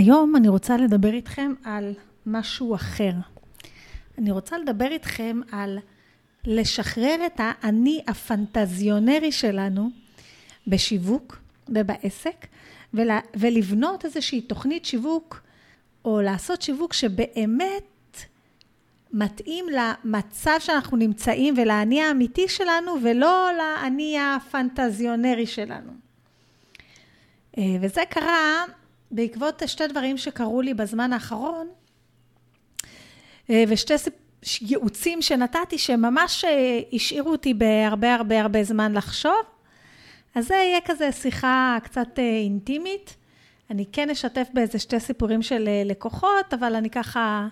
היום אני רוצה לדבר איתכם על משהו אחר. אני רוצה לדבר איתכם על לשחרר את האני הפנטזיונרי שלנו בשיווק ובעסק, ול, ולבנות איזושהי תוכנית שיווק, או לעשות שיווק שבאמת מתאים למצב שאנחנו נמצאים ולאני האמיתי שלנו, ולא לאני הפנטזיונרי שלנו. אה, וזה קרה בעקבות שתי דברים שקרו לי בזמן האחרון, אה, ושתי ייעוצים שנתתי שממש אה, השאירו אותי בהרבה הרבה הרבה זמן לחשוב. אז זה יהיה כזה שיחה קצת אה, אינטימית. אני כן אשתף באיזה שתי סיפורים של לקוחות, אבל אני ככה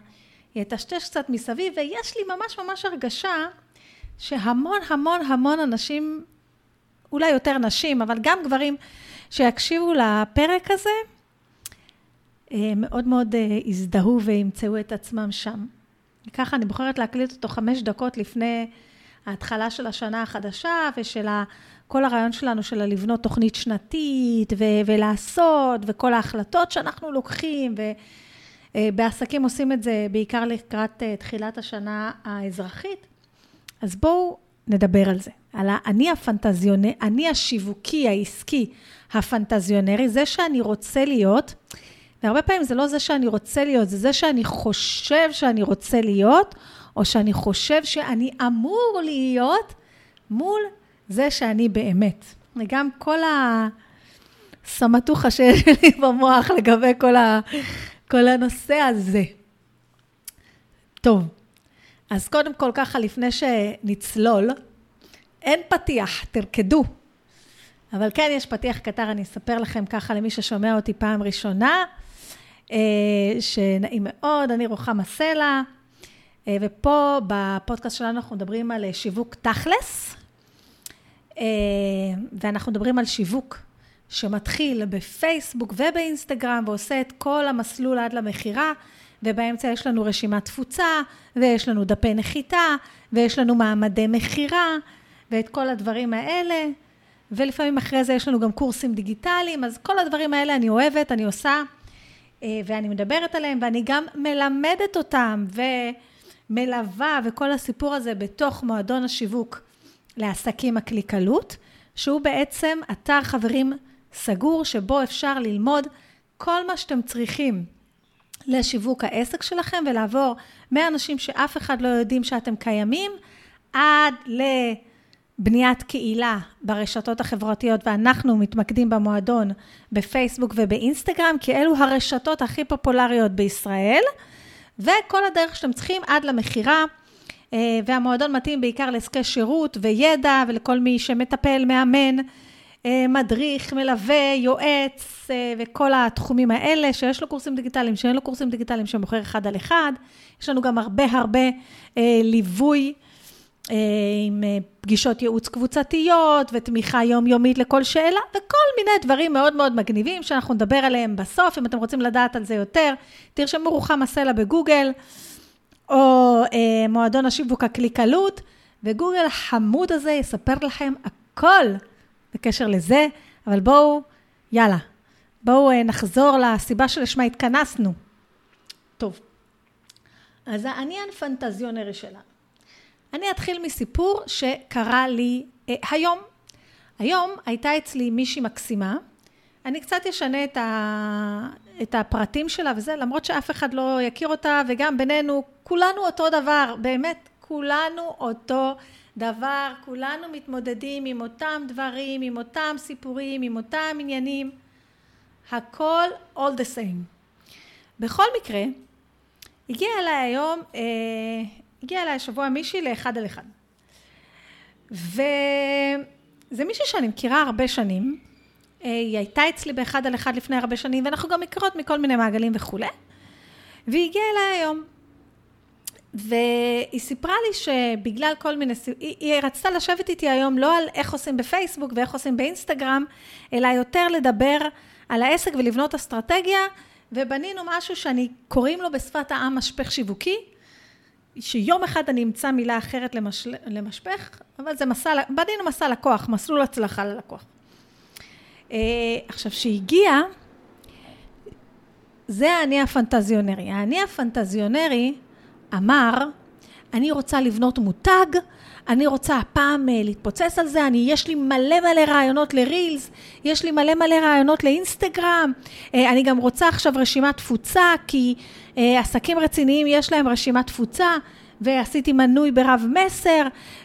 אטשטש קצת מסביב, ויש לי ממש ממש הרגשה שהמון המון המון אנשים, אולי יותר נשים, אבל גם גברים שיקשיבו לפרק הזה, מאוד מאוד אה, יזדהו וימצאו את עצמם שם. ככה אני בוחרת להקליט אותו חמש דקות לפני ההתחלה של השנה החדשה ושל כל הרעיון שלנו של לבנות תוכנית שנתית ו- ולעשות וכל ההחלטות שאנחנו לוקחים ובעסקים אה, עושים את זה בעיקר לקראת תחילת השנה האזרחית. אז בואו נדבר על זה, על האני הפנטזיונרי, אני השיווקי העסקי הפנטזיונרי, זה שאני רוצה להיות. והרבה פעמים זה לא זה שאני רוצה להיות, זה זה שאני חושב שאני רוצה להיות, או שאני חושב שאני אמור להיות מול זה שאני באמת. וגם כל הסמטוחה שיש לי במוח לגבי כל, ה, כל הנושא הזה. טוב, אז קודם כל ככה, לפני שנצלול, אין פתיח, תרקדו. אבל כן, יש פתיח קטר, אני אספר לכם ככה למי ששומע אותי פעם ראשונה. אה, שנעים מאוד, אני רוחמה סלע, אה, ופה בפודקאסט שלנו אנחנו מדברים על אה, שיווק תכלס, ואנחנו מדברים על שיווק שמתחיל בפייסבוק ובאינסטגרם ועושה את כל המסלול עד למכירה, ובאמצע יש לנו רשימת תפוצה, ויש לנו דפי נחיתה, ויש לנו מעמדי מכירה, ואת כל הדברים האלה. ולפעמים אחרי זה יש לנו גם קורסים דיגיטליים, אז כל הדברים האלה אני אוהבת, אני עושה. אה, ואני מדברת עליהם, ואני גם מלמדת אותם, ומלווה, וכל הסיפור הזה בתוך מועדון השיווק לעסקים הקליקלות, שהוא בעצם אתר חברים סגור, שבו אפשר ללמוד כל מה שאתם צריכים לשיווק העסק שלכם, ולעבור מאנשים שאף אחד לא יודעים שאתם קיימים, עד ל... בניית קהילה ברשתות החברתיות, ואנחנו מתמקדים במועדון בפייסבוק ובאינסטגרם, כי אלו הרשתות הכי פופולריות בישראל, וכל הדרך שאתם צריכים עד למכירה. אה, והמועדון מתאים בעיקר לעסקי שירות וידע ולכל מי שמטפל, מאמן, אה, מדריך, מלווה, יועץ אה, וכל התחומים האלה, שיש לו קורסים דיגיטליים, שאין לו קורסים דיגיטליים, שמוכר אחד על אחד. יש לנו גם הרבה הרבה ליווי. אה, עם אה, פגישות ייעוץ קבוצתיות ותמיכה יומיומית לכל שאלה, וכל מיני דברים מאוד מאוד מגניבים שאנחנו נדבר עליהם בסוף. אם אתם רוצים לדעת על זה יותר, תרשמו רוחמה סלע בגוגל, או אה, מועדון השיווק הקליקלות, וגוגל החמוד הזה יספר לכם הכל בקשר לזה, אבל בואו, יאללה, בואו אה, נחזור לסיבה שלשמה התכנסנו. טוב, אז העניין פנטזיונרי שלנו. אני אתחיל מסיפור שקרה לי אה, היום. היום הייתה אצלי מישהי מקסימה, אני קצת אשנה את, ה... את הפרטים שלה וזה, למרות שאף אחד לא יכיר אותה, וגם בינינו, כולנו אותו דבר, באמת, כולנו אותו דבר, כולנו מתמודדים עם אותם דברים, עם אותם סיפורים, עם אותם עניינים, הכל all the same. בכל מקרה, הגיע אליי היום אה, הגיעה אליי השבוע מישהי לאחד על אחד. וזה מישהי שאני מכירה הרבה שנים. אה, היא הייתה אצלי באחד על אחד לפני הרבה שנים, ואנחנו גם מכירות מכל מיני מעגלים וכולי. והיא הגיעה אליי היום. והיא סיפרה לי שבגלל כל מיני, היא, היא רצתה לשבת איתי היום לא על איך עושים בפייסבוק ואיך עושים באינסטגרם, אלא יותר לדבר על העסק ולבנות אסטרטגיה, ובנינו משהו שאני, קוראים לו בשפת העם משפך שיווקי, שיום אחד אני אמצא מילה אחרת למשל, למשפך, אבל זה מסע, בנינו מסע לקוח, מסלול הצלחה ללקוח. Uh, עכשיו, שהגיעה, זה האני הפנטזיונרי. האני הפנטזיונרי אמר, אני רוצה לבנות מותג, אני רוצה הפעם אה, להתפוצץ על זה, אני, יש לי מלא מלא רעיונות לרילס, יש לי מלא מלא רעיונות לאינסטגרם, אה, אני גם רוצה עכשיו רשימת תפוצה, כי אה, עסקים רציניים יש להם רשימת תפוצה, ועשיתי מנוי ברב מסר,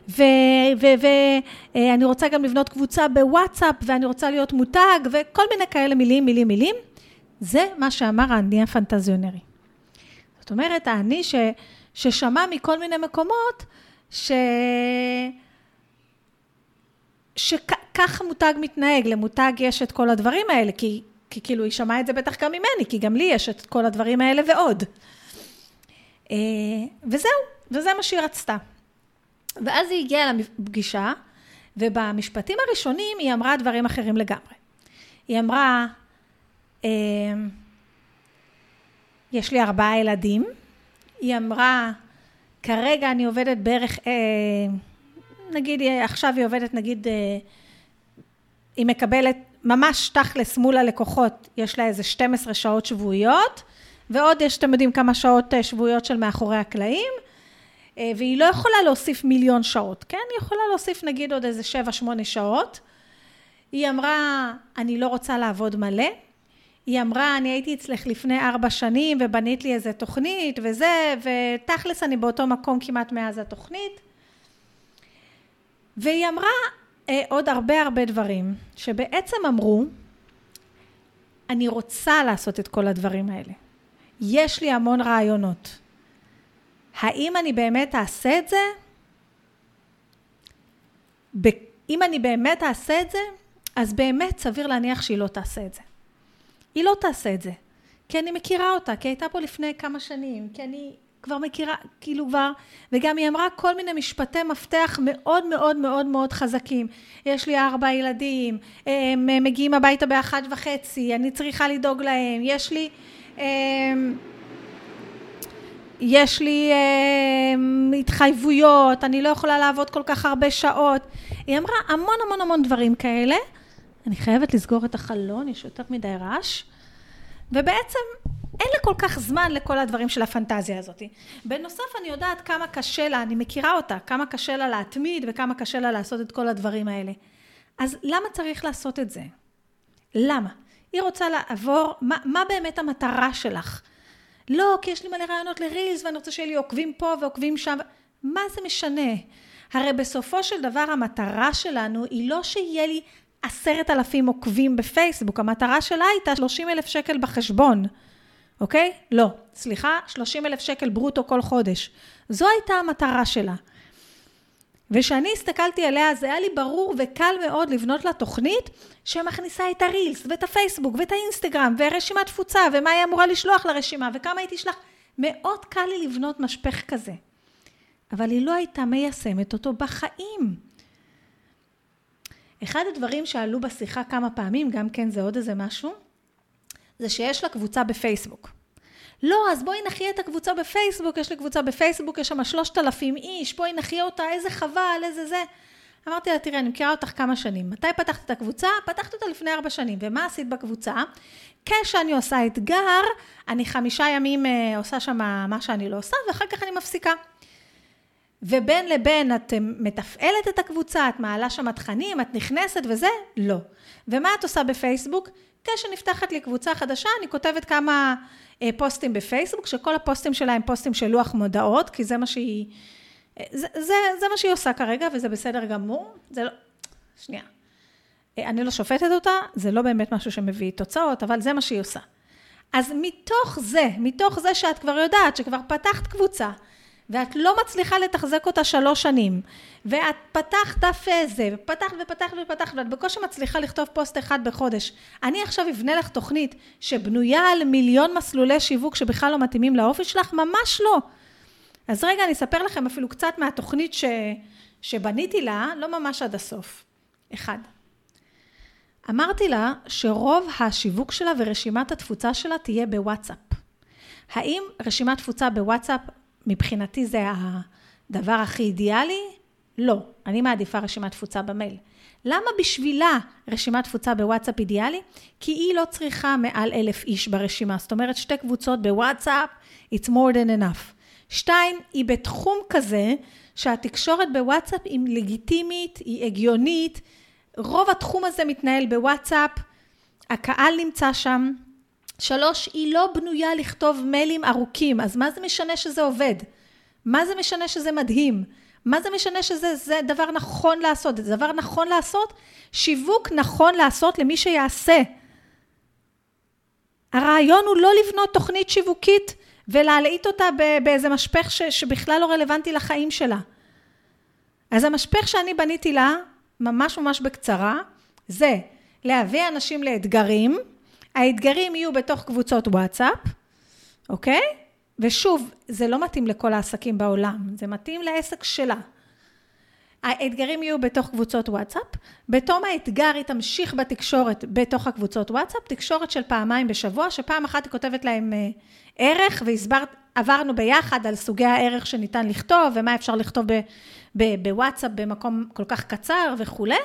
ואני רוצה גם לבנות קבוצה בוואטסאפ, ואני רוצה להיות מותג, וכל מיני כאלה מילים, מילים, מילים. זה מה שאמר האני הפנטזיונרי. זאת אומרת, האני ש, ששמע מכל מיני מקומות, ש... שככה מותג מתנהג, למותג יש את כל הדברים האלה, כי, כי כאילו היא שמעה את זה בטח גם ממני, כי גם לי יש את כל הדברים האלה ועוד. אה, וזהו, וזה מה שהיא רצתה. ואז היא הגיעה לפגישה, ובמשפטים הראשונים היא אמרה דברים אחרים לגמרי. היא אמרה, אה, יש לי ארבעה ילדים, היא אמרה, כרגע אני עובדת בערך, אה, נגיד עכשיו היא עובדת, נגיד, היא מקבלת ממש תכלס מול הלקוחות, יש לה איזה 12 שעות שבועיות, ועוד יש, אתם יודעים, כמה שעות אה, שבועיות של מאחורי הקלעים, והיא לא יכולה להוסיף מיליון שעות, כן? היא יכולה להוסיף נגיד עוד איזה 7-8 שעות. היא אמרה, אני לא רוצה לעבוד מלא, היא אמרה, אני הייתי אצלך לפני ארבע שנים ובנית לי איזה תוכנית וזה, ותכלס אני באותו מקום כמעט מאז התוכנית. והיא אמרה אה, עוד הרבה הרבה דברים, שבעצם אמרו, אני רוצה לעשות את כל הדברים האלה. יש לי המון רעיונות. האם אני באמת אעשה את זה? אם אני באמת אעשה את זה, אז באמת סביר להניח שהיא לא תעשה את זה. היא לא תעשה את זה. כי אני מכירה אותה, כי היא הייתה פה לפני כמה שנים, כי אני כבר מכירה, כאילו כבר, וגם היא אמרה כל מיני משפטי מפתח מאוד מאוד מאוד מאוד חזקים. יש לי ארבע ילדים, הם מגיעים הביתה באחת וחצי, אני צריכה לדאוג להם, יש לי... יש לי אה, התחייבויות, אני לא יכולה לעבוד כל כך הרבה שעות. היא אמרה המון המון המון דברים כאלה, אני חייבת לסגור את החלון, יש יותר מדי רעש. ובעצם אין לה כל כך זמן לכל הדברים של הפנטזיה הזאת. בנוסף, אני יודעת כמה קשה לה, אני מכירה אותה, כמה קשה לה להתמיד וכמה קשה לה לעשות את כל הדברים האלה. אז למה צריך לעשות את זה? למה? היא רוצה לעבור, מה, מה באמת המטרה שלך? לא, כי יש לי מלא רעיונות לרילס ואני רוצה שיהיה לי עוקבים פה ועוקבים שם. מה זה משנה? הרי בסופו של דבר המטרה שלנו היא לא שיהיה לי עשרת אלפים עוקבים בפייסבוק, המטרה שלה הייתה 30 אלף שקל בחשבון, אוקיי? לא, סליחה, 30 אלף שקל ברוטו כל חודש. זו הייתה המטרה שלה. וכשאני הסתכלתי עליה, זה היה לי ברור וקל מאוד לבנות לה תוכנית שמכניסה את הרילס, ואת הפייסבוק, ואת האינסטגרם, ורשימת תפוצה, ומה היא אמורה לשלוח לרשימה, וכמה היא תשלח. מאוד קל לי לבנות משפך כזה. אבל היא לא הייתה מיישמת אותו בחיים. אחד הדברים שעלו בשיחה כמה פעמים, גם כן זה עוד איזה משהו, זה שיש לה קבוצה בפייסבוק. לא, אז בואי נחיה את הקבוצה בפייסבוק, יש לי קבוצה בפייסבוק, יש שם שלושת אלפים איש, בואי נחיה אותה, איזה חבל, איזה זה. אמרתי לה, תראי, אני מכירה אותך כמה שנים. מתי פתחת את הקבוצה? פתחת אותה לפני ארבע שנים. ומה עשית בקבוצה? כשאני עושה אתגר, אני חמישה ימים אה, עושה שם מה שאני לא עושה, ואחר כך אני מפסיקה. ובין לבין את מתפעלת את הקבוצה, את מעלה שם תכנים, את נכנסת וזה? לא. ומה את עושה בפייסבוק? כשנפתחת לי קבוצה חדשה, אני כותבת כמה אה, פוסטים בפייסבוק, שכל הפוסטים שלה הם פוסטים של לוח מודעות, כי זה מה שהיא... אה, זה, זה, זה מה שהיא עושה כרגע, וזה בסדר גמור. זה לא... שנייה. אה, אני לא שופטת אותה, זה לא באמת משהו שמביא תוצאות, אבל זה מה שהיא עושה. אז מתוך זה, מתוך זה שאת כבר יודעת, שכבר פתחת קבוצה, ואת לא מצליחה לתחזק אותה שלוש שנים, ואת פתחת דף זה, ופתחת ופתחת ופתחת, ואת בקושי מצליחה לכתוב פוסט אחד בחודש. אני עכשיו אבנה לך תוכנית שבנויה על מיליון מסלולי שיווק שבכלל לא מתאימים לאופי שלך? ממש לא. אז רגע, אני אספר לכם אפילו קצת מהתוכנית ש... שבניתי לה, לא ממש עד הסוף. אחד. אמרתי לה שרוב השיווק שלה ורשימת התפוצה שלה תהיה בוואטסאפ. האם רשימת תפוצה בוואטסאפ מבחינתי זה הדבר הכי אידיאלי? לא. אני מעדיפה רשימת תפוצה במייל. למה בשבילה רשימת תפוצה בוואטסאפ אידיאלי? כי היא לא צריכה מעל אלף איש ברשימה. זאת אומרת, שתי קבוצות בוואטסאפ, it's more than enough. שתיים, היא בתחום כזה שהתקשורת בוואטסאפ היא לגיטימית, היא הגיונית. רוב התחום הזה מתנהל בוואטסאפ, הקהל נמצא שם. שלוש, היא לא בנויה לכתוב מיילים ארוכים, אז מה זה משנה שזה עובד? מה זה משנה שזה מדהים? מה זה משנה שזה דבר נכון לעשות? זה דבר נכון לעשות? שיווק נכון לעשות למי שיעשה. הרעיון הוא לא לבנות תוכנית שיווקית ולהלעיט אותה באיזה משפך ש, שבכלל לא רלוונטי לחיים שלה. אז המשפך שאני בניתי לה, ממש ממש בקצרה, זה להביא אנשים לאתגרים, האתגרים יהיו בתוך קבוצות וואטסאפ, אוקיי? ושוב, זה לא מתאים לכל העסקים בעולם, זה מתאים לעסק שלה. האתגרים יהיו בתוך קבוצות וואטסאפ, בתום האתגר היא תמשיך בתקשורת בתוך הקבוצות וואטסאפ, תקשורת של פעמיים בשבוע, שפעם אחת היא כותבת להם אה, ערך, ועברנו ביחד על סוגי הערך שניתן לכתוב, ומה אפשר לכתוב בוואטסאפ במקום כל כך קצר וכולי,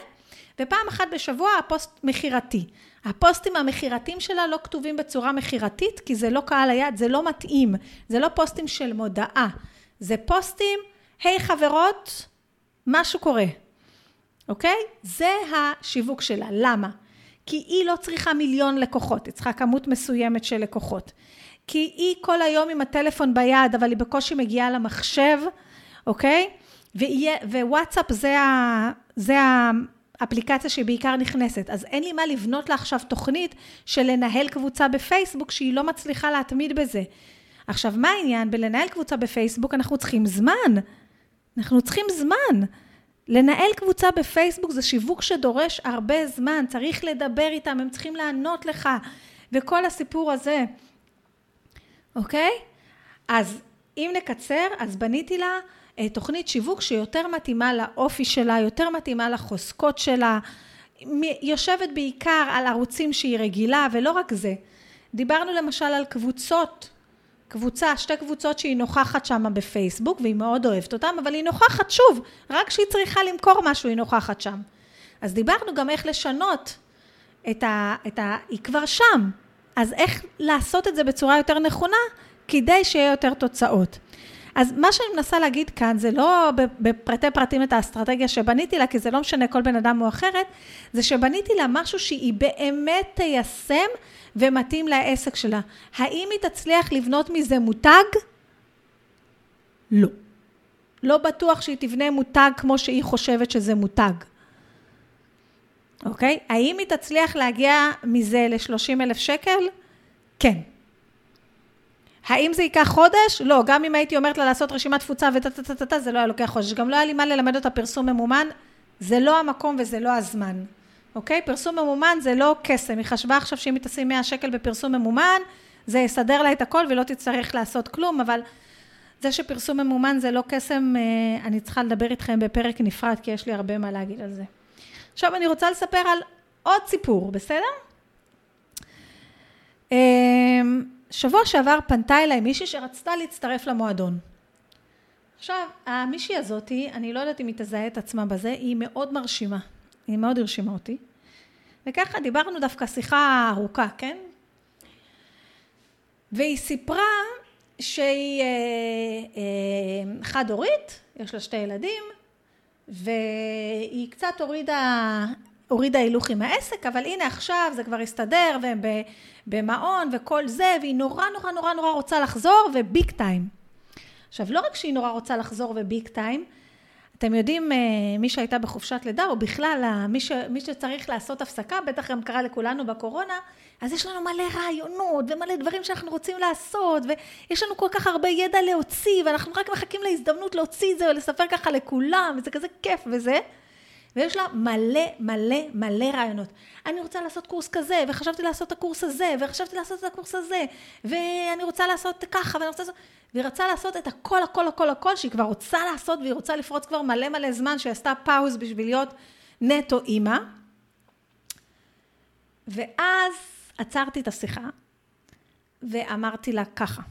ופעם אחת בשבוע הפוסט מכירתי. הפוסטים המכירתיים שלה לא כתובים בצורה מכירתית, כי זה לא קהל היעד, זה לא מתאים. זה לא פוסטים של מודעה. זה פוסטים, היי hey, חברות, משהו קורה, אוקיי? זה השיווק שלה. למה? כי היא לא צריכה מיליון לקוחות, היא צריכה כמות מסוימת של לקוחות. כי היא כל היום עם הטלפון ביד, אבל היא בקושי מגיעה למחשב, אוקיי? ווואטסאפ זה, ה, זה האפליקציה שהיא בעיקר נכנסת. אז אין לי מה לבנות לה עכשיו תוכנית של לנהל קבוצה בפייסבוק שהיא לא מצליחה להתמיד בזה. עכשיו, מה העניין? בלנהל קבוצה בפייסבוק אנחנו צריכים זמן. אנחנו צריכים זמן. לנהל קבוצה בפייסבוק זה שיווק שדורש הרבה זמן, צריך לדבר איתם, הם צריכים לענות לך, וכל הסיפור הזה, אוקיי? אז אם נקצר, אז בניתי לה תוכנית שיווק שיותר מתאימה לאופי שלה, יותר מתאימה לחוזקות שלה, יושבת בעיקר על ערוצים שהיא רגילה, ולא רק זה. דיברנו למשל על קבוצות קבוצה, שתי קבוצות שהיא נוכחת שם בפייסבוק, והיא מאוד אוהבת אותם, אבל היא נוכחת שוב, רק כשהיא צריכה למכור משהו היא נוכחת שם. אז דיברנו גם איך לשנות את ה... את ה היא כבר שם, אז איך לעשות את זה בצורה יותר נכונה, כדי שיהיה יותר תוצאות. אז מה שאני מנסה להגיד כאן, זה לא בפרטי פרטים את האסטרטגיה שבניתי לה, כי זה לא משנה כל בן אדם או אחרת, זה שבניתי לה משהו שהיא באמת תיישם ומתאים לעסק שלה. האם היא תצליח לבנות מזה מותג? לא. לא בטוח שהיא תבנה מותג כמו שהיא חושבת שזה מותג. אוקיי? האם היא תצליח להגיע מזה ל-30 אלף שקל? כן. האם זה ייקח חודש? לא, גם אם הייתי אומרת לה לעשות רשימת תפוצה וטה-טה-טה-טה, זה לא היה לוקח חודש. גם לא היה לי מה ללמד אותה פרסום ממומן, זה לא המקום וזה לא הזמן. אוקיי? פרסום ממומן זה לא קסם. היא חשבה עכשיו שאם היא תשים 100 שקל בפרסום ממומן, זה יסדר לה את הכל ולא תצטרך לעשות כלום, אבל זה שפרסום ממומן זה לא קסם, אה, אני צריכה לדבר איתכם בפרק נפרד, כי יש לי הרבה מה להגיד על זה. עכשיו אני רוצה לספר על עוד סיפור, בסדר? שבוע שעבר פנתה אליי מישהי שרצתה להצטרף למועדון. עכשיו, המישהי הזאתי, אני לא יודעת אם היא תזהה את עצמה בזה, היא מאוד מרשימה. היא מאוד הרשימה אותי. וככה דיברנו דווקא שיחה ארוכה, כן? והיא סיפרה שהיא אה, אה, חד-הורית, יש לה שתי ילדים, והיא קצת הורידה, הורידה הילוך עם העסק, אבל הנה עכשיו זה כבר הסתדר, והם במעון וכל זה, והיא נורא נורא נורא נורא רוצה לחזור, וביג טיים. עכשיו, לא רק שהיא נורא רוצה לחזור וביג טיים, אתם יודעים, אה, מי שהייתה בחופשת לידה, או בכלל, מי, ש, מי שצריך לעשות הפסקה, בטח גם קרה לכולנו בקורונה, אז יש לנו מלא רעיונות ומלא דברים שאנחנו רוצים לעשות, ויש לנו כל כך הרבה ידע להוציא, ואנחנו רק מחכים להזדמנות להוציא את זה ולספר ככה לכולם, וזה כזה כיף וזה. ויש לה מלא מלא מלא רעיונות. אני רוצה לעשות קורס כזה, וחשבתי לעשות את הקורס הזה, וחשבתי לעשות את הקורס הזה, ואני רוצה לעשות ככה, ואני רוצה לעשות... והיא רצה לעשות את הכל, הכל, הכל, הכל, שהיא כבר רוצה לעשות, והיא רוצה לפרוץ כבר מלא מלא זמן, שהיא עשתה פאוז בשביל להיות נטו אימא. ואז עצרתי את השיחה, ואמרתי לה ככה.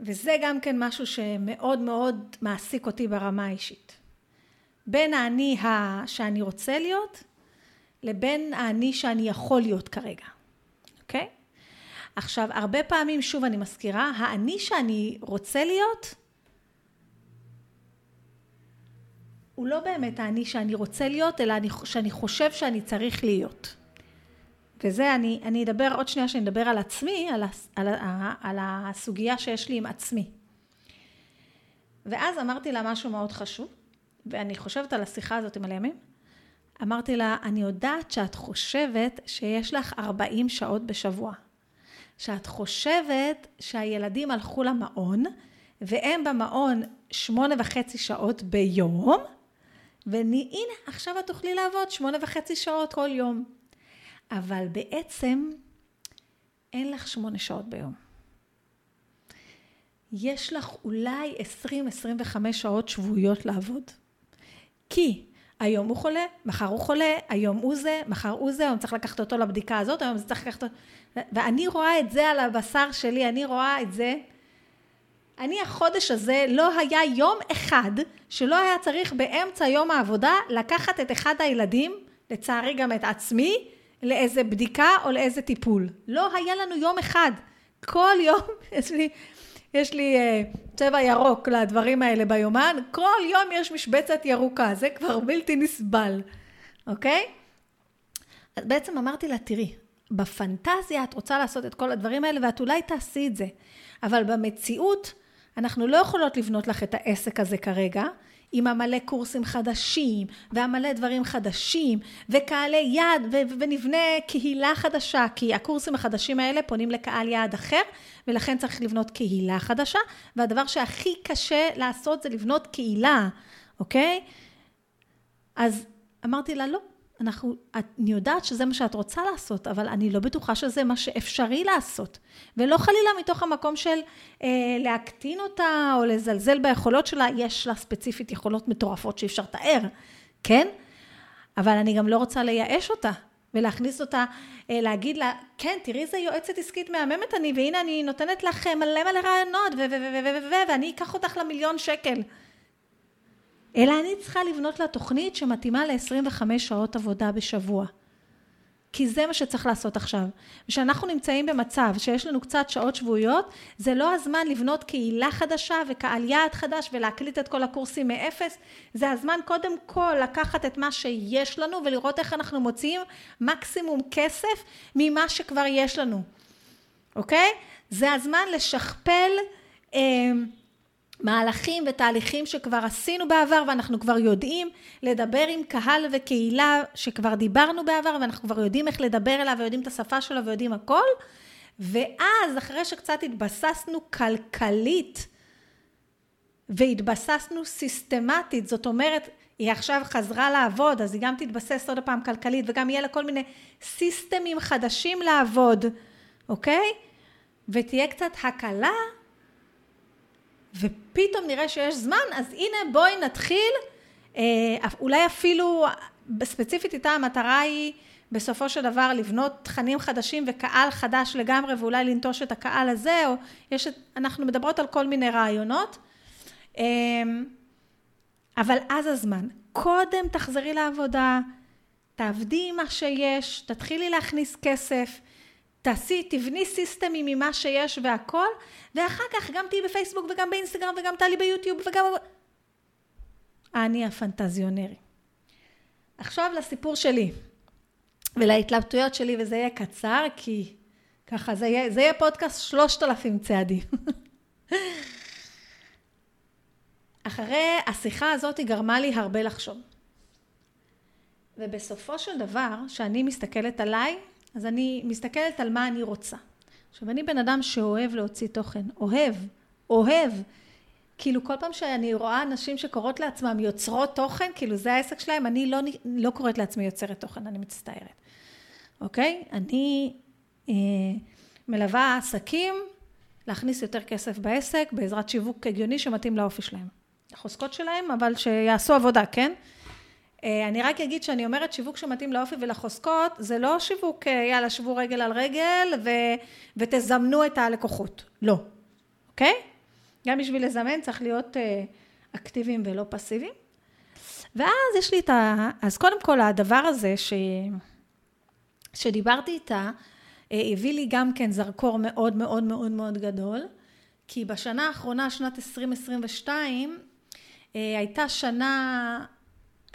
וזה גם כן משהו שמאוד מאוד מעסיק אותי ברמה האישית. בין האני שאני רוצה להיות, לבין האני שאני יכול להיות כרגע, אוקיי? עכשיו, הרבה פעמים, שוב אני מזכירה, האני שאני רוצה להיות, הוא לא באמת האני שאני רוצה להיות, אלא אני, שאני חושב שאני צריך להיות. וזה, אני, אני אדבר עוד שנייה שאני אדבר על עצמי, על, על, על הסוגיה שיש לי עם עצמי. ואז אמרתי לה משהו מאוד חשוב, ואני חושבת על השיחה הזאת עם הימים. אמרתי לה, אני יודעת שאת חושבת שיש לך 40 שעות בשבוע. שאת חושבת שהילדים הלכו למעון, והם במעון שמונה וחצי שעות ביום, והנה, עכשיו את תוכלי לעבוד שמונה וחצי שעות כל יום. אבל בעצם אין לך שמונה שעות ביום. יש לך אולי 20-25 שעות שבועיות לעבוד. כי היום הוא חולה, מחר הוא חולה, היום הוא זה, מחר הוא זה, היום צריך לקחת אותו לבדיקה הזאת, היום צריך לקחת אותו... ואני רואה את זה על הבשר שלי, אני רואה את זה. אני החודש הזה לא היה יום אחד שלא היה צריך באמצע יום העבודה לקחת את אחד הילדים, לצערי גם את עצמי, לאיזה בדיקה או לאיזה טיפול. לא היה לנו יום אחד. כל יום, יש לי, יש לי uh, צבע ירוק לדברים האלה ביומן, כל יום יש משבצת ירוקה, זה כבר בלתי נסבל, אוקיי? אז בעצם אמרתי לה, תראי, בפנטזיה את רוצה לעשות את כל הדברים האלה ואת אולי תעשי את זה, אבל במציאות אנחנו לא יכולות לבנות לך את העסק הזה כרגע, עם המלא קורסים חדשים, והמלא דברים חדשים, וקהלי יעד, ו- ונבנה קהילה חדשה, כי הקורסים החדשים האלה פונים לקהל יעד אחר, ולכן צריך לבנות קהילה חדשה, והדבר שהכי קשה לעשות זה לבנות קהילה, אוקיי? אז אמרתי לה, לא, אנחנו, אני יודעת שזה מה שאת רוצה לעשות, אבל אני לא בטוחה שזה מה שאפשרי לעשות. ולא חלילה מתוך המקום של אה, להקטין אותה או לזלזל ביכולות שלה, יש לה ספציפית יכולות מטורפות שאי אפשר לתאר, כן? אבל אני גם לא רוצה לייאש אותה ולהכניס אותה, אה, להגיד לה, כן, תראי איזה יועצת עסקית מהממת אני, והנה אני נותנת לך מלא מלא רעיונות, ואני אקח אותך למיליון שקל. אלא אני צריכה לבנות לה תוכנית שמתאימה ל-25 שעות עבודה בשבוע. כי זה מה שצריך לעשות עכשיו. כשאנחנו נמצאים במצב שיש לנו קצת שעות שבועיות, זה לא הזמן לבנות קהילה חדשה וקהל יעד חדש ולהקליט את כל הקורסים מאפס, זה הזמן קודם כל לקחת את מה שיש לנו ולראות איך אנחנו מוציאים מקסימום כסף ממה שכבר יש לנו, אוקיי? זה הזמן לשכפל אה, מהלכים ותהליכים שכבר עשינו בעבר ואנחנו כבר יודעים לדבר עם קהל וקהילה שכבר דיברנו בעבר ואנחנו כבר יודעים איך לדבר אליו ויודעים את השפה שלו ויודעים הכל. ואז אחרי שקצת התבססנו כלכלית והתבססנו סיסטמטית זאת אומרת היא עכשיו חזרה לעבוד אז היא גם תתבסס עוד פעם כלכלית וגם יהיה לה כל מיני סיסטמים חדשים לעבוד אוקיי? ותהיה קצת הקלה ופתאום נראה שיש זמן, אז הנה בואי נתחיל, אה, אולי אפילו, ספציפית איתה המטרה היא בסופו של דבר לבנות תכנים חדשים וקהל חדש לגמרי ואולי לנטוש את הקהל הזה, או יש, אנחנו מדברות על כל מיני רעיונות. אה, אבל אז הזמן. קודם תחזרי לעבודה, תעבדי עם מה שיש, תתחילי להכניס כסף, תעשי, תבני סיסטמים ממה שיש והכל, ואחר כך גם תהיי בפייסבוק וגם באינסטגרם וגם תעלי ביוטיוב וגם... אני הפנטזיונרי. עכשיו לסיפור שלי ולהתלבטויות שלי, וזה יהיה קצר, כי ככה זה יהיה, זה יהיה פודקאסט שלושת אלפים צעדים. אחרי השיחה הזאת היא גרמה לי הרבה לחשוב. ובסופו של דבר, כשאני מסתכלת עליי, אז אני מסתכלת על מה אני רוצה. עכשיו, אני בן אדם שאוהב להוציא תוכן, אוהב, אוהב. כאילו כל פעם שאני רואה נשים שקוראות לעצמם יוצרות תוכן, כאילו זה העסק שלהם, אני לא, לא קוראת לעצמי יוצרת תוכן, אני מצטערת. אוקיי? אני אה, מלווה עסקים להכניס יותר כסף בעסק בעזרת שיווק הגיוני שמתאים לאופי שלהם. החוזקות שלהם, אבל שיעשו עבודה, כן? אה, אני רק אגיד שאני אומרת שיווק שמתאים לאופי ולחוזקות, זה לא שיווק אה, יאללה שבו רגל על רגל ו, ותזמנו את הלקוחות, לא, אוקיי? גם בשביל לזמן צריך להיות אה, אקטיביים ולא פסיביים. ואז יש לי את ה... אז קודם כל, הדבר הזה ש... שדיברתי איתה, הביא לי גם כן זרקור מאוד מאוד מאוד מאוד גדול, כי בשנה האחרונה, שנת 2022, אה, הייתה שנה,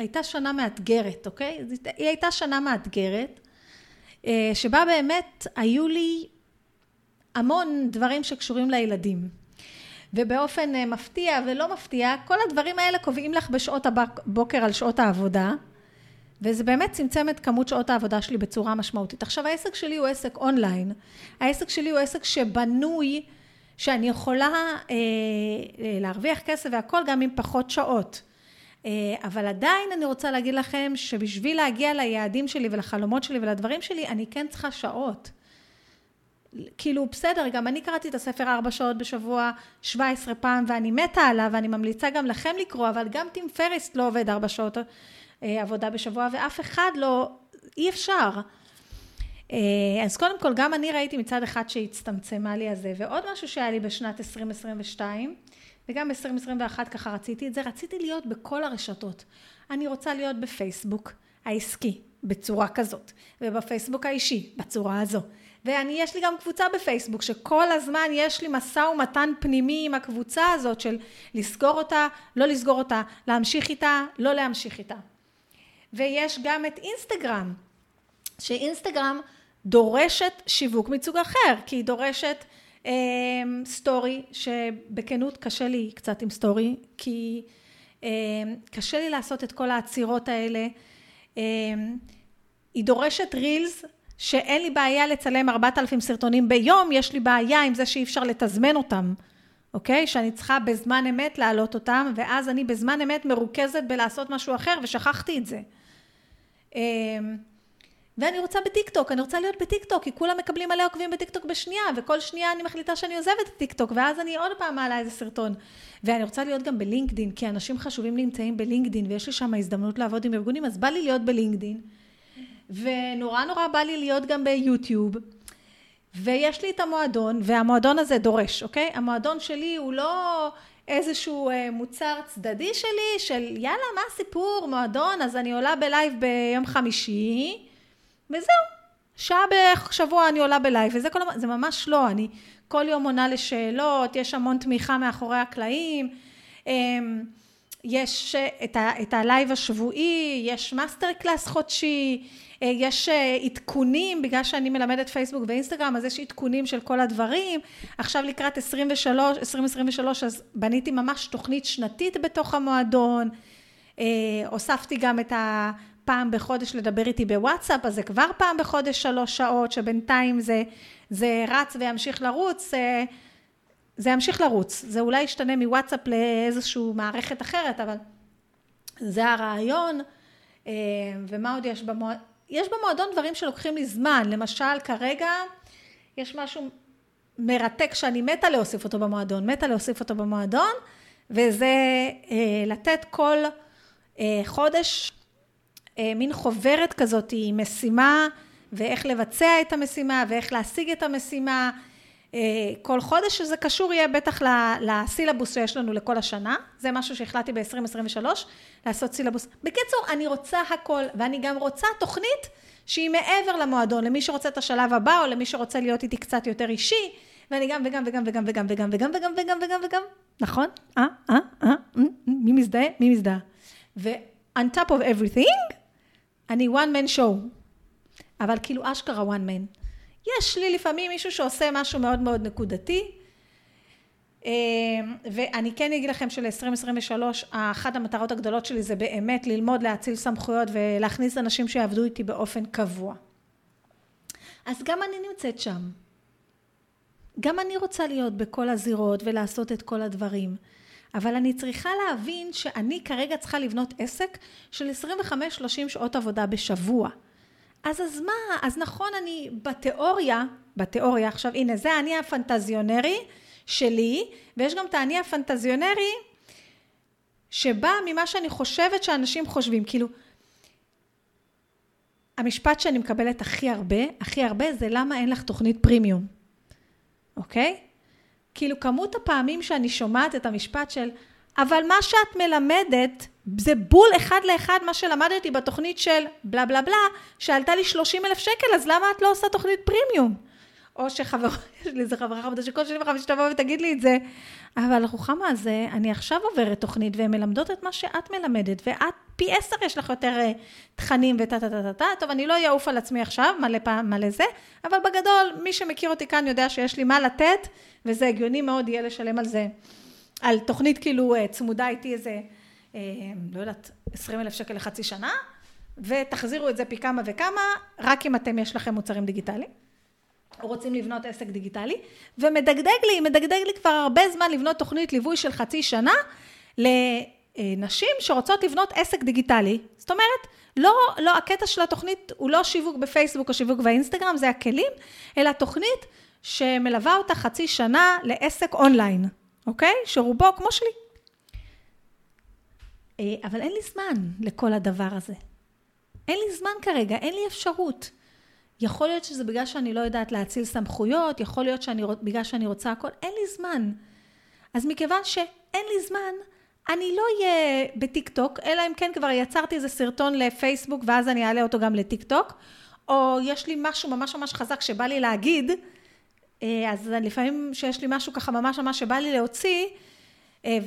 הייתה שנה מאתגרת, אוקיי? היא הייתה שנה מאתגרת, אה, שבה באמת היו לי המון דברים שקשורים לילדים. ובאופן מפתיע ולא מפתיע, כל הדברים האלה קובעים לך בשעות הבוקר על שעות העבודה. וזה באמת צמצם את כמות שעות העבודה שלי בצורה משמעותית. עכשיו העסק שלי הוא עסק אונליין, העסק שלי הוא עסק שבנוי, שאני יכולה אה, אה, להרוויח כסף והכל גם עם פחות שעות. אה, אבל עדיין אני רוצה להגיד לכם שבשביל להגיע ליעדים שלי ולחלומות שלי ולדברים שלי, אני כן צריכה שעות. כאילו בסדר, גם אני קראתי את הספר ארבע שעות בשבוע, 17 פעם, ואני מתה עליו, ואני ממליצה גם לכם לקרוא, אבל גם טים פריס לא עובד ארבע שעות אה, עבודה בשבוע, ואף אחד לא, אי אפשר. אה, אז קודם כל, גם אני ראיתי מצד אחד שהצטמצמה לי הזה, ועוד משהו שהיה לי בשנת 2022, וגם ב-2021 ככה רציתי את זה, רציתי להיות בכל הרשתות. אני רוצה להיות בפייסבוק העסקי, בצורה כזאת, ובפייסבוק האישי, בצורה הזו. ואני, יש לי גם קבוצה בפייסבוק, שכל הזמן יש לי משא ומתן פנימי עם הקבוצה הזאת של לסגור אותה, לא לסגור אותה, להמשיך איתה, לא להמשיך איתה. ויש גם את אינסטגרם, שאינסטגרם דורשת שיווק מסוג אחר, כי היא דורשת סטורי, שבכנות קשה לי קצת עם סטורי, כי אה, קשה לי לעשות את כל העצירות האלה. אה, היא דורשת רילס, שאין לי בעיה לצלם 4,000 סרטונים ביום, יש לי בעיה עם זה שאי אפשר לתזמן אותם. אוקיי? שאני צריכה בזמן אמת להעלות אותם, ואז אני בזמן אמת מרוכזת בלעשות משהו אחר, ושכחתי את זה. ואני רוצה בטיקטוק, אני רוצה להיות בטיקטוק, כי כולם מקבלים מלא עוקבים בטיקטוק בשנייה, וכל שנייה אני מחליטה שאני עוזבת את טיקטוק, ואז אני עוד פעם מעלה איזה סרטון. ואני רוצה להיות גם בלינקדין, כי אנשים חשובים נמצאים בלינקדין, ויש לי שם הזדמנות לעבוד עם ארגונים, אז בא לי להיות בלינקדין. ונורא נורא בא לי להיות גם ביוטיוב. ויש לי את המועדון, והמועדון הזה דורש, אוקיי? המועדון שלי הוא לא איזשהו אה, מוצר צדדי שלי של יאללה מה הסיפור מועדון אז אני עולה בלייב ביום חמישי וזהו שעה בשבוע אני עולה בלייב וזה כל זה ממש לא אני כל יום עונה לשאלות יש המון תמיכה מאחורי הקלעים אמ, יש את, ה, את הלייב השבועי יש master class חודשי אה, יש אה, עדכונים, בגלל שאני מלמדת פייסבוק ואינסטגרם, אז יש עדכונים של כל הדברים. עכשיו לקראת 23, 2023, אז בניתי ממש תוכנית שנתית בתוך המועדון. אה, הוספתי גם את הפעם בחודש לדבר איתי בוואטסאפ, אז זה כבר פעם בחודש שלוש שעות, שבינתיים זה, זה רץ וימשיך לרוץ. זה ימשיך לרוץ, זה אולי ישתנה מוואטסאפ לאיזושהי מערכת אחרת, אבל זה הרעיון. ומה עוד יש במועד... יש במועדון דברים שלוקחים לי זמן, למשל כרגע יש משהו מרתק שאני מתה להוסיף אותו במועדון, מתה להוסיף אותו במועדון, וזה אה, לתת כל אה, חודש אה, מין חוברת כזאת עם משימה ואיך לבצע את המשימה ואיך להשיג את המשימה אה, כל חודש, שזה קשור יהיה בטח לסילבוס שיש לנו לכל השנה, זה משהו שהחלטתי ב-2023, לעשות סילבוס. בקיצור, אני רוצה הכל, ואני גם רוצה תוכנית שהיא מעבר למועדון, למי שרוצה את השלב הבא, או למי שרוצה להיות איתי קצת יותר אישי, ואני גם וגם וגם וגם וגם וגם וגם וגם וגם וגם וגם, נכון? אה, אה, אה, מי מזדהה? מי מזדהה? ו-on top of everything, אני one man show. אבל כאילו אשכרה one man. יש לי לפעמים מישהו שעושה משהו מאוד מאוד נקודתי, אה, ואני כן אגיד לכם של-2023, אחת המטרות הגדולות שלי זה באמת ללמוד להציל סמכויות ולהכניס אנשים שיעבדו איתי באופן קבוע. אז גם אני נמצאת שם. גם אני רוצה להיות בכל הזירות ולעשות את כל הדברים. אבל אני צריכה להבין שאני כרגע צריכה לבנות עסק של 25-30 שעות עבודה בשבוע. אז אז מה? אז נכון, אני בתיאוריה, בתיאוריה, עכשיו הנה, זה אני הפנטזיונרי שלי, ויש גם את האני הפנטזיונרי שבא ממה שאני חושבת שאנשים חושבים. כאילו, המשפט שאני מקבלת הכי הרבה, הכי הרבה, זה למה אין לך תוכנית פרימיום, אוקיי? כאילו, כמות הפעמים שאני שומעת את המשפט של, אבל מה שאת מלמדת זה בול אחד לאחד מה שלמדתי בתוכנית של בלה בלה בלה, שעלתה לי 30 אלף שקל, אז למה את לא עושה תוכנית פרימיום? או שחברה, יש לי איזה חברה חמודה שכל שני וחמישי תבוא ותגיד לי את זה, אבל רוחמה, זה, אני עכשיו עוברת תוכנית והן מלמדות את מה שאת מלמדת, ואת פי עשר יש לך יותר אה, תכנים וטה טה טה טה טה, טוב, אני לא אעוף על עצמי עכשיו, מלא פעם, מלא זה, אבל בגדול, מי שמכיר אותי כאן יודע שיש לי מה לתת, וזה הגיוני מאוד יהיה לשלם על זה, על תוכנית כאילו אה, צמודה איתי איזה, אה, לא יודעת, 20 אלף שקל לחצי שנה, ותחזירו את זה פי כמה וכמה, רק אם אתם יש לכם מוצרים דיגיטליים. רוצים לבנות עסק דיגיטלי, ומדגדג לי, מדגדג לי כבר הרבה זמן לבנות תוכנית ליווי של חצי שנה לנשים שרוצות לבנות עסק דיגיטלי. זאת אומרת, לא, לא, הקטע של התוכנית הוא לא שיווק בפייסבוק או שיווק באינסטגרם, זה הכלים, אלא תוכנית שמלווה אותה חצי שנה לעסק אונליין, אוקיי? שרובו כמו שלי. אה, אבל אין לי זמן לכל הדבר הזה. אין לי זמן כרגע, אין לי אפשרות. יכול להיות שזה בגלל שאני לא יודעת להציל סמכויות, יכול להיות שאני, בגלל שאני רוצה הכל, אין לי זמן. אז מכיוון שאין לי זמן, אני לא אהיה בטיק טוק, אלא אם כן כבר יצרתי איזה סרטון לפייסבוק ואז אני אעלה אותו גם לטיק טוק, או יש לי משהו ממש ממש חזק שבא לי להגיד, אה, אז לפעמים שיש לי משהו ככה ממש ממש שבא לי להוציא, אה,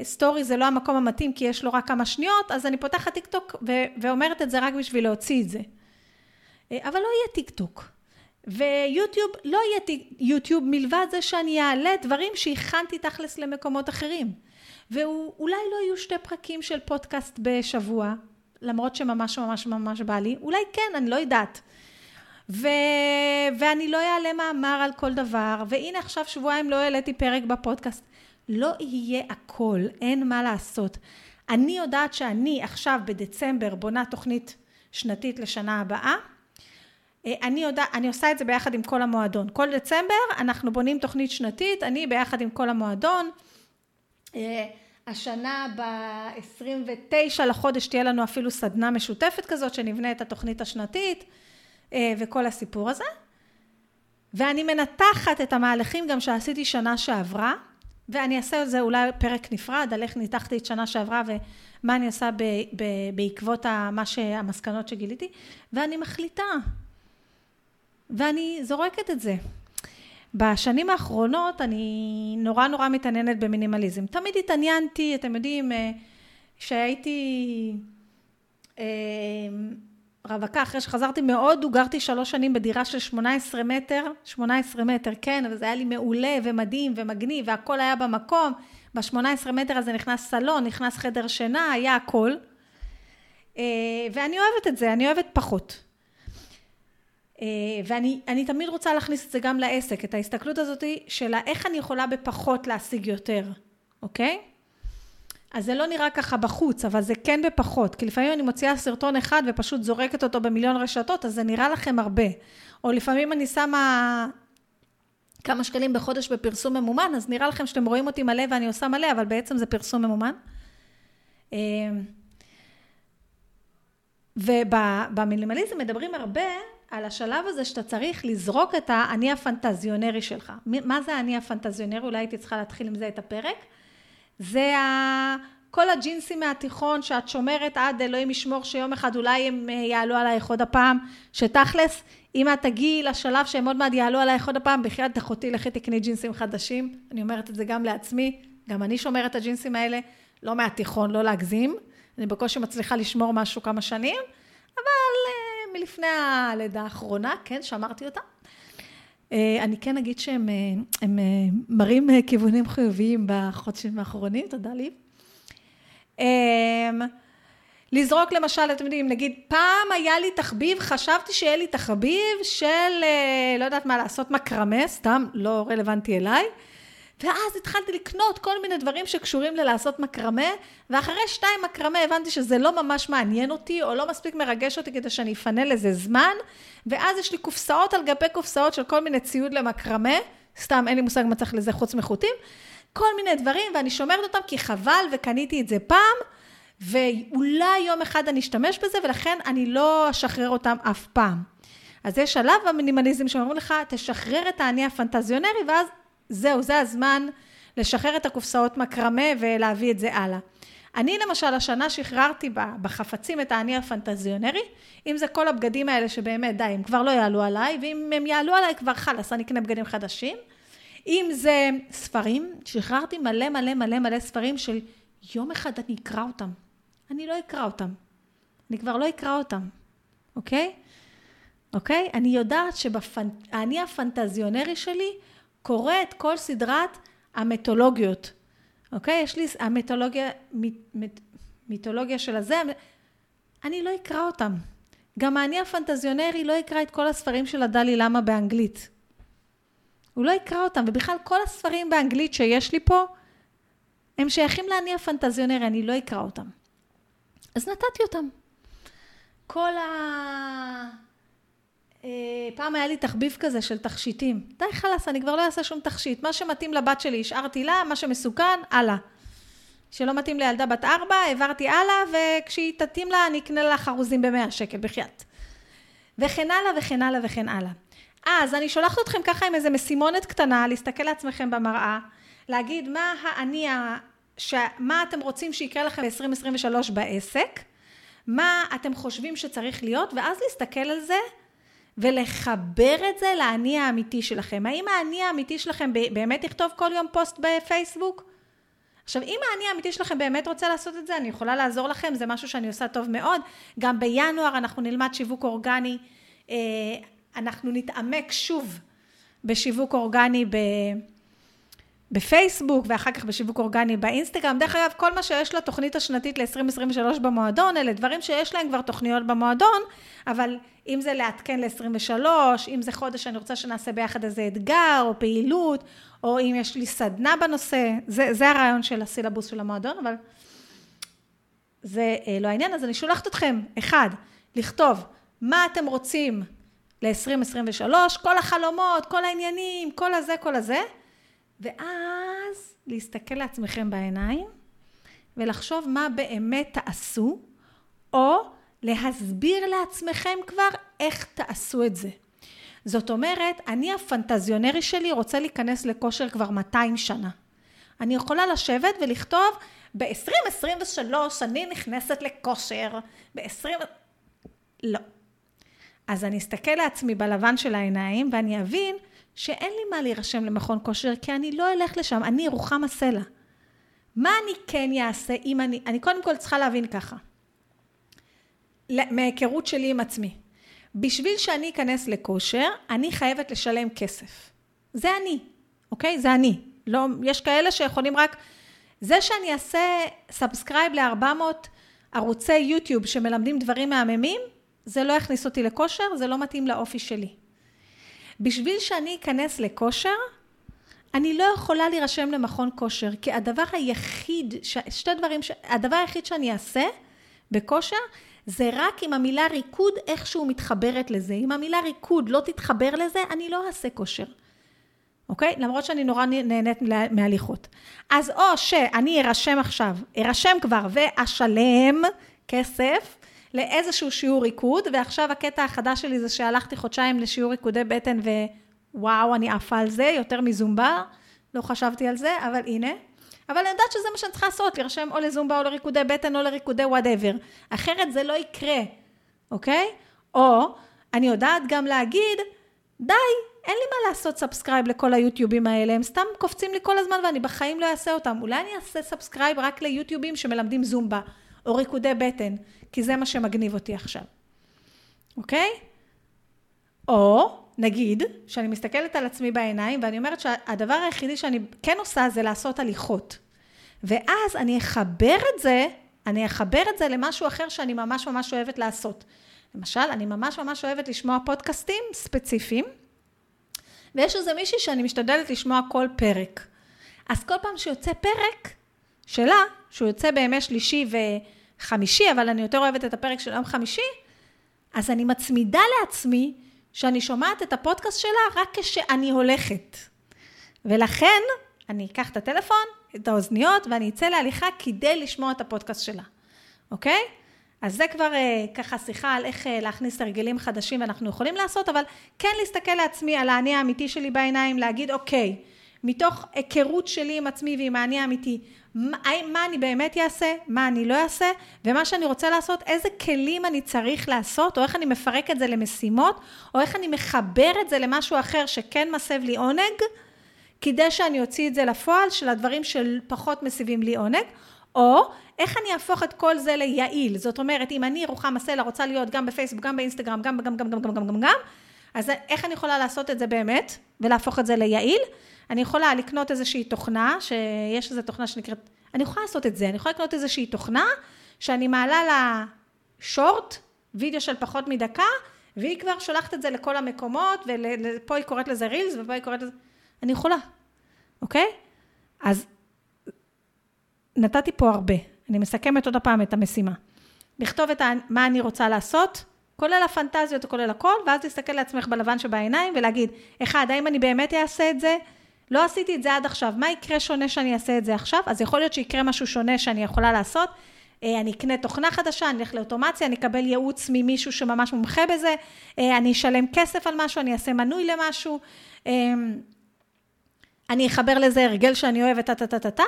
וסטורי זה לא המקום המתאים כי יש לו רק כמה שניות, אז אני פותחת טיק טוק ואומרת את זה רק בשביל להוציא את זה. אה, אבל לא יהיה טיק טוק. ויוטיוב, לא יהיה יוטיוב מלבד זה שאני אעלה דברים שהכנתי תכלס למקומות אחרים. ואולי לא יהיו שתי פרקים של פודקאסט בשבוע, למרות שממש ממש ממש בא לי, אולי כן, אני לא יודעת. ו... ואני לא אעלה מאמר על כל דבר, והנה עכשיו שבועיים לא העליתי פרק בפודקאסט. לא יהיה הכל, אין מה לעשות. אני יודעת שאני עכשיו בדצמבר בונה תוכנית שנתית לשנה הבאה, אה, אני, יודע, אני עושה את זה ביחד עם כל המועדון. כל דצמבר אנחנו בונים תוכנית שנתית, אני ביחד עם כל המועדון. אה, השנה ב-29 לחודש תהיה לנו אפילו סדנה משותפת כזאת שנבנה את התוכנית השנתית אה, וכל הסיפור הזה. ואני מנתחת את המהלכים גם שעשיתי שנה שעברה, ואני אעשה על זה אולי פרק נפרד, על איך ניתחתי את שנה שעברה ומה אני עושה בעקבות מה שהמסקנות שגיליתי, ואני מחליטה ואני זורקת את זה. בשנים האחרונות אני נורא נורא מתעניינת במינימליזם. תמיד התעניינתי, אתם יודעים, אה, שהייתי אה, רווקה, אחרי שחזרתי מהודו, גרתי שלוש שנים בדירה של 18 מטר, 18 מטר, כן, וזה היה לי מעולה ומדהים ומגניב, והכל היה במקום. ב-18 מטר הזה נכנס סלון, נכנס חדר שינה, היה הכל. אה, ואני אוהבת את זה, אני אוהבת פחות. אה, ואני תמיד רוצה להכניס את זה גם לעסק, את ההסתכלות הזאת של איך אני יכולה בפחות להשיג יותר, אוקיי? אז זה לא נראה ככה בחוץ, אבל זה כן בפחות, כי לפעמים אני מוציאה סרטון אחד ופשוט זורקת אותו במיליון רשתות, אז זה נראה לכם הרבה. או לפעמים אני שמה כמה שקלים בחודש בפרסום ממומן, אז נראה לכם שאתם רואים אותי מלא ואני עושה מלא, אבל בעצם זה פרסום ממומן. אה, ובמינימליזם מדברים הרבה על השלב הזה שאתה צריך לזרוק את האני הפנטזיונרי שלך. מה זה האני הפנטזיונרי? אולי הייתי צריכה להתחיל עם זה את הפרק. זה ה... כל הג'ינסים מהתיכון שאת שומרת עד אלוהים ישמור שיום אחד אולי הם אה, יעלו עלייך עוד הפעם, שתכלס, אם את תגיעי לשלב שהם עוד מעט יעלו עלייך עוד הפעם, בחייאת אחותי לכי תקני ג'ינסים חדשים. אני אומרת את זה גם לעצמי, גם אני שומרת את הג'ינסים האלה, לא מהתיכון, לא להגזים. אני בקושי מצליחה לשמור משהו כמה שנים, אבל אה, מלפני הלידה האחרונה, כן, שמרתי אותה. אה, אני כן אגיד שהם אה, הם אה, מראים כיוונים חיוביים בחודשים האחרונים, תודה לי. לזרוק למשל, אתם יודעים, נגיד, פעם היה לי תחביב, חשבתי שיהיה לי תחביב של, לא יודעת מה לעשות, מקרמה, סתם, לא רלוונטי אליי. ואז התחלתי לקנות כל מיני דברים שקשורים ללעשות מקרמה, ואחרי שתיים מקרמה הבנתי שזה לא ממש מעניין אותי, או לא מספיק מרגש אותי כדי שאני אפנה לזה זמן, ואז יש לי קופסאות על גבי קופסאות של כל מיני ציוד למקרמה, סתם אין לי מושג מה צריך לזה חוץ מחוטים, כל מיני דברים, ואני שומרת אותם כי חבל וקניתי את זה פעם, ואולי יום אחד אני אשתמש בזה, ולכן אני לא אשחרר אותם אף פעם. אז יש שלב במינימליזם שאומרים לך, תשחרר את האני הפנטזיונרי, ואז זהו, זה הזמן לשחרר את הקופסאות מקרמה ולהביא את זה הלאה. אני למשל השנה שחררתי בחפצים את האני הפנטזיונרי, אם זה כל הבגדים האלה שבאמת די, הם כבר לא יעלו עליי, ואם הם יעלו עליי כבר חלאס, אני אקנה בגדים חדשים. אם זה ספרים, שחררתי מלא מלא מלא מלא ספרים של יום אחד אני אקרא אותם. אני לא אקרא אותם. אני כבר לא אקרא אותם, אוקיי? אוקיי? אני יודעת שהאני הפנטזיונרי שלי קורא את כל סדרת המיתולוגיות. אוקיי? יש לי מיתולוגיה מיתולוגיה של הזה, אני לא אקרא אותם. גם האני הפנטזיונרי לא יקרא את כל הספרים של הדלי למה באנגלית. הוא לא יקרא אותם, ובכלל כל הספרים באנגלית שיש לי פה, הם שייכים לאני הפנטזיונרי, אני לא אקרא אותם. אז נתתי אותם. כל ה... אה, פעם היה לי תחביב כזה של תכשיטים. די חלאס, אני כבר לא אעשה שום תכשיט. מה שמתאים לבת שלי השארתי לה, מה שמסוכן, הלאה. שלא מתאים לילדה בת ארבע, העברתי הלאה, וכשהיא תתאים לה, אני אקנה לה חרוזים במאה שקל, בחייאת. וכן הלאה וכן הלאה וכן הלאה. אז אני שולחת אתכם ככה עם איזה משימונת קטנה, להסתכל לעצמכם במראה, להגיד מה האני, ש... מה אתם רוצים שיקרה לכם ב-2023 בעסק, מה אתם חושבים שצריך להיות, ואז להסתכל על זה ולחבר את זה לאני האמיתי שלכם. האם האני האמיתי שלכם באמת יכתוב כל יום פוסט בפייסבוק? עכשיו, אם האני האמיתי שלכם באמת רוצה לעשות את זה, אני יכולה לעזור לכם, זה משהו שאני עושה טוב מאוד. גם בינואר אנחנו נלמד שיווק אורגני, אה, אנחנו נתעמק שוב בשיווק אורגני ב... בפייסבוק ואחר כך בשיווק אורגני באינסטגרם. דרך אגב, כל מה שיש לתוכנית השנתית ל-2023 במועדון, אלה דברים שיש להם כבר תוכניות במועדון, אבל אם זה לעדכן ל-23, אם זה חודש שאני רוצה שנעשה ביחד איזה אתגר או פעילות, או אם יש לי סדנה בנושא, זה, זה הרעיון של הסילבוס של המועדון, אבל זה אה, לא העניין. אז אני שולחת אתכם, אחד, לכתוב מה אתם רוצים ל-2023, כל החלומות, כל העניינים, כל הזה, כל הזה. ואז להסתכל לעצמכם בעיניים ולחשוב מה באמת תעשו, או להסביר לעצמכם כבר איך תעשו את זה. זאת אומרת, אני הפנטזיונרי שלי רוצה להיכנס לכושר כבר 200 שנה. אני יכולה לשבת ולכתוב, ב-2023 אני נכנסת לכושר, ב-20... לא. אז אני אסתכל לעצמי בלבן של העיניים ואני אבין שאין לי מה להירשם למכון כושר, כי אני לא אלך לשם, אני רוחמה סלע. מה אני כן אעשה אם אני, אני קודם כל צריכה להבין ככה, מהיכרות שלי עם עצמי. בשביל שאני אכנס לכושר, אני חייבת לשלם כסף. זה אני, אוקיי? זה אני. לא, יש כאלה שיכולים רק... זה שאני אעשה subscribe ל-400 ערוצי יוטיוב שמלמדים דברים מהממים, זה לא יכניס אותי לכושר, זה לא מתאים לאופי שלי. בשביל שאני אכנס לכושר, אני לא יכולה להירשם למכון כושר, כי הדבר היחיד, שתי דברים, הדבר היחיד שאני אעשה בכושר, זה רק אם המילה ריקוד איכשהו מתחברת לזה. אם המילה ריקוד לא תתחבר לזה, אני לא אעשה כושר. אוקיי? למרות שאני נורא נהנית מהליכות. אז או שאני ארשם עכשיו, ארשם כבר ואשלם כסף לאיזשהו שיעור ריקוד, ועכשיו הקטע החדש שלי זה שהלכתי חודשיים לשיעור ריקודי בטן ווואו, אני עפה על זה, יותר מזומבה, לא חשבתי על זה, אבל הנה. אבל אני יודעת שזה מה שאני צריכה לעשות, להירשם או לזומבה או לריקודי בטן או לריקודי whatever. אחרת זה לא יקרה, אוקיי? או אני יודעת גם להגיד, די, אין לי מה לעשות subscribe לכל היוטיובים האלה, הם סתם קופצים לי כל הזמן ואני בחיים לא אעשה אותם. אולי אני אעשה subscribe רק ליוטיובים שמלמדים זומבה, או ריקודי בטן, כי זה מה שמגניב אותי עכשיו, אוקיי? או נגיד שאני מסתכלת על עצמי בעיניים ואני אומרת שהדבר היחידי שאני כן עושה זה לעשות הליכות. ואז אני אחבר את זה, אני אחבר את זה למשהו אחר שאני ממש ממש אוהבת לעשות. למשל, אני ממש ממש אוהבת לשמוע פודקאסטים ספציפיים, ויש איזה מישהי שאני משתדלת לשמוע כל פרק. אז כל פעם שיוצא פרק שלה, שהוא יוצא בימי שלישי וחמישי, אבל אני יותר אוהבת את הפרק של יום חמישי, אז אני מצמידה לעצמי שאני שומעת את הפודקאסט שלה רק כשאני הולכת. ולכן אני אקח את הטלפון, את האוזניות, ואני אצא להליכה כדי לשמוע את הפודקאסט שלה, אוקיי? אז זה כבר אה, ככה שיחה על איך אה, להכניס הרגלים חדשים ואנחנו יכולים לעשות, אבל כן להסתכל לעצמי על האני האמיתי שלי בעיניים, להגיד, אוקיי, מתוך היכרות שלי עם עצמי ועם האני האמיתי, מה, מה אני באמת אעשה, מה אני לא אעשה, ומה שאני רוצה לעשות, איזה כלים אני צריך לעשות, או איך אני מפרק את זה למשימות, או איך אני מחבר את זה למשהו אחר שכן מסב לי עונג, כדי שאני אוציא את זה לפועל, של הדברים שפחות מסיבים לי עונג, או איך אני אהפוך את כל זה ליעיל. זאת אומרת, אם אני, רוחמה סלע, רוצה להיות גם בפייסבוק, גם באינסטגרם, גם, גם, גם, גם, גם, גם, גם, גם, אז איך אני יכולה לעשות את זה באמת, ולהפוך את זה ליעיל? אני יכולה לקנות איזושהי תוכנה, שיש איזו תוכנה שנקראת, אני יכולה לעשות את זה, אני יכולה לקנות איזושהי תוכנה, שאני מעלה לה שורט, וידאו של פחות מדקה, והיא כבר שולחת את זה לכל המקומות, ופה היא קוראת לזה רילס, ופה היא קוראת לזה... אני יכולה, אוקיי? אז נתתי פה הרבה. אני מסכמת עוד פעם את המשימה. לכתוב את ה... מה אני רוצה לעשות, כולל הפנטזיות וכולל הכל, ואז להסתכל לעצמך בלבן שבעיניים ולהגיד, אחד, האם אני באמת אעשה את זה? לא עשיתי את זה עד עכשיו, מה יקרה שונה שאני אעשה את זה עכשיו? אז יכול להיות שיקרה משהו שונה שאני יכולה לעשות. אה, אני אקנה תוכנה חדשה, אני אלך לאוטומציה, אני אקבל ייעוץ ממישהו שממש מומחה בזה, אה, אני אשלם כסף על משהו, אני אעשה מנוי למשהו, אה, אני אחבר לזה הרגל שאני אוהבת, טה-טה-טה-טה,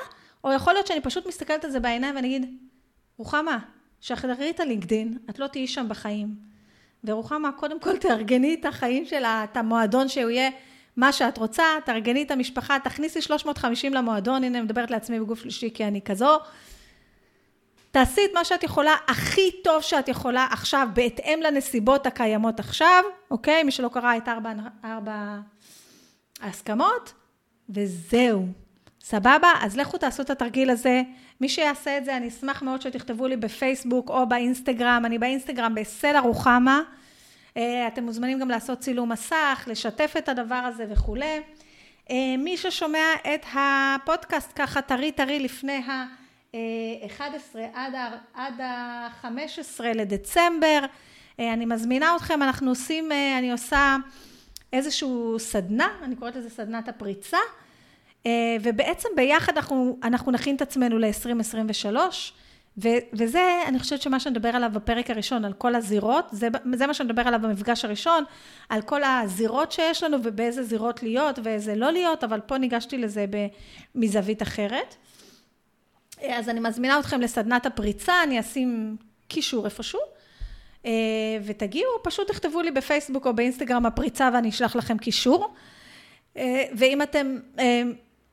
או יכול להיות שאני פשוט מסתכלת על זה בעיניים ואני אגיד, רוחמה, שחררי את הלינקדין, את לא תהיי שם בחיים. ורוחמה, קודם כל תארגני את החיים שלה, את המועדון שהוא יהיה מה שאת רוצה, תארגני את המשפחה, תכניסי 350 למועדון, הנה, אני מדברת לעצמי בגוף שלישי כי אני כזו. תעשי את מה שאת יכולה, הכי טוב שאת יכולה עכשיו, בהתאם לנסיבות הקיימות עכשיו, אוקיי? מי שלא קרא את ארבע, ארבע ההסכמות, וזהו. סבבה? אז לכו תעשו את התרגיל הזה. מי שיעשה את זה, אני אשמח מאוד שתכתבו לי בפייסבוק או באינסטגרם. אני באינסטגרם בסלע רוחמה. אה, אתם מוזמנים גם לעשות צילום מסך, לשתף את הדבר הזה וכולי. אה, מי ששומע את הפודקאסט ככה טרי טרי לפני ה-11 עד ה-15 לדצמבר, אה, אני מזמינה אתכם, אנחנו עושים, אני עושה איזשהו סדנה, אני קוראת לזה סדנת הפריצה. ובעצם ביחד אנחנו, אנחנו נכין את עצמנו ל-2023, וזה, אני חושבת שמה שנדבר עליו בפרק הראשון, על כל הזירות, זה, זה מה שנדבר עליו במפגש הראשון, על כל הזירות שיש לנו ובאיזה זירות להיות ואיזה לא להיות, אבל פה ניגשתי לזה מזווית אחרת. אה, אז אני מזמינה אתכם לסדנת הפריצה, אני אשים קישור איפשהו, אה, ותגיעו, פשוט תכתבו לי בפייסבוק או באינסטגרם הפריצה ואני אשלח לכם קישור. ואם אתם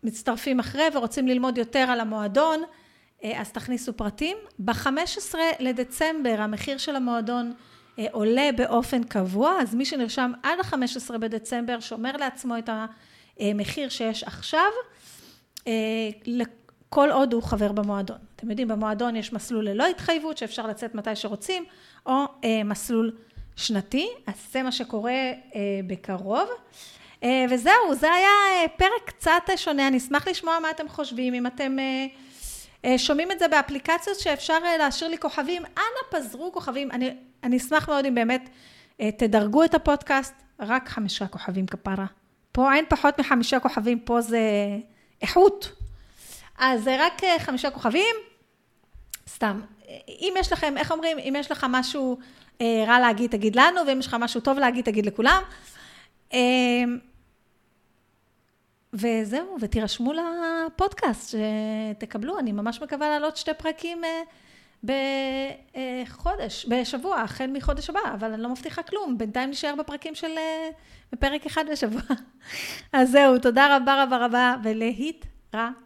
מצטרפים אחרי ורוצים ללמוד יותר על המועדון, אה, אז תכניסו פרטים. ב-15 לדצמבר המחיר של המועדון אה, עולה באופן קבוע, אז מי שנרשם עד ה-15 בדצמבר שומר לעצמו את המחיר שיש עכשיו, אה, כל עוד הוא חבר במועדון. אתם יודעים, במועדון יש מסלול ללא התחייבות, שאפשר לצאת מתי שרוצים, או מסלול שנתי, אז זה מה שקורה בקרוב. אה, וזהו, זה היה אה, פרק קצת שונה, אני אשמח לשמוע מה אתם חושבים, אם אתם אה, שומעים את זה באפליקציות שאפשר להשאיר לי כוכבים, אנא פזרו כוכבים, אני, אני אשמח מאוד אם באמת תדרגו את הפודקאסט, רק חמישה כוכבים כפרה. פה אין פחות מחמישה כוכבים, פה זה איכות. אז זה רק חמישה כוכבים, סתם. אם יש לכם, איך אומרים, אם יש לך משהו רע להגיד, תגיד לנו, ואם יש לך משהו טוב להגיד, תגיד לכולם. וזהו, ותירשמו לפודקאסט שתקבלו, אני ממש מקווה לעלות שתי פרקים אה, בחודש, בשבוע, החל מחודש הבא, אבל אני לא מבטיחה כלום, בינתיים נשאר בפרקים של, אה, בפרק אחד בשבוע. אז זהו, תודה רבה רבה רבה, ולהתראות.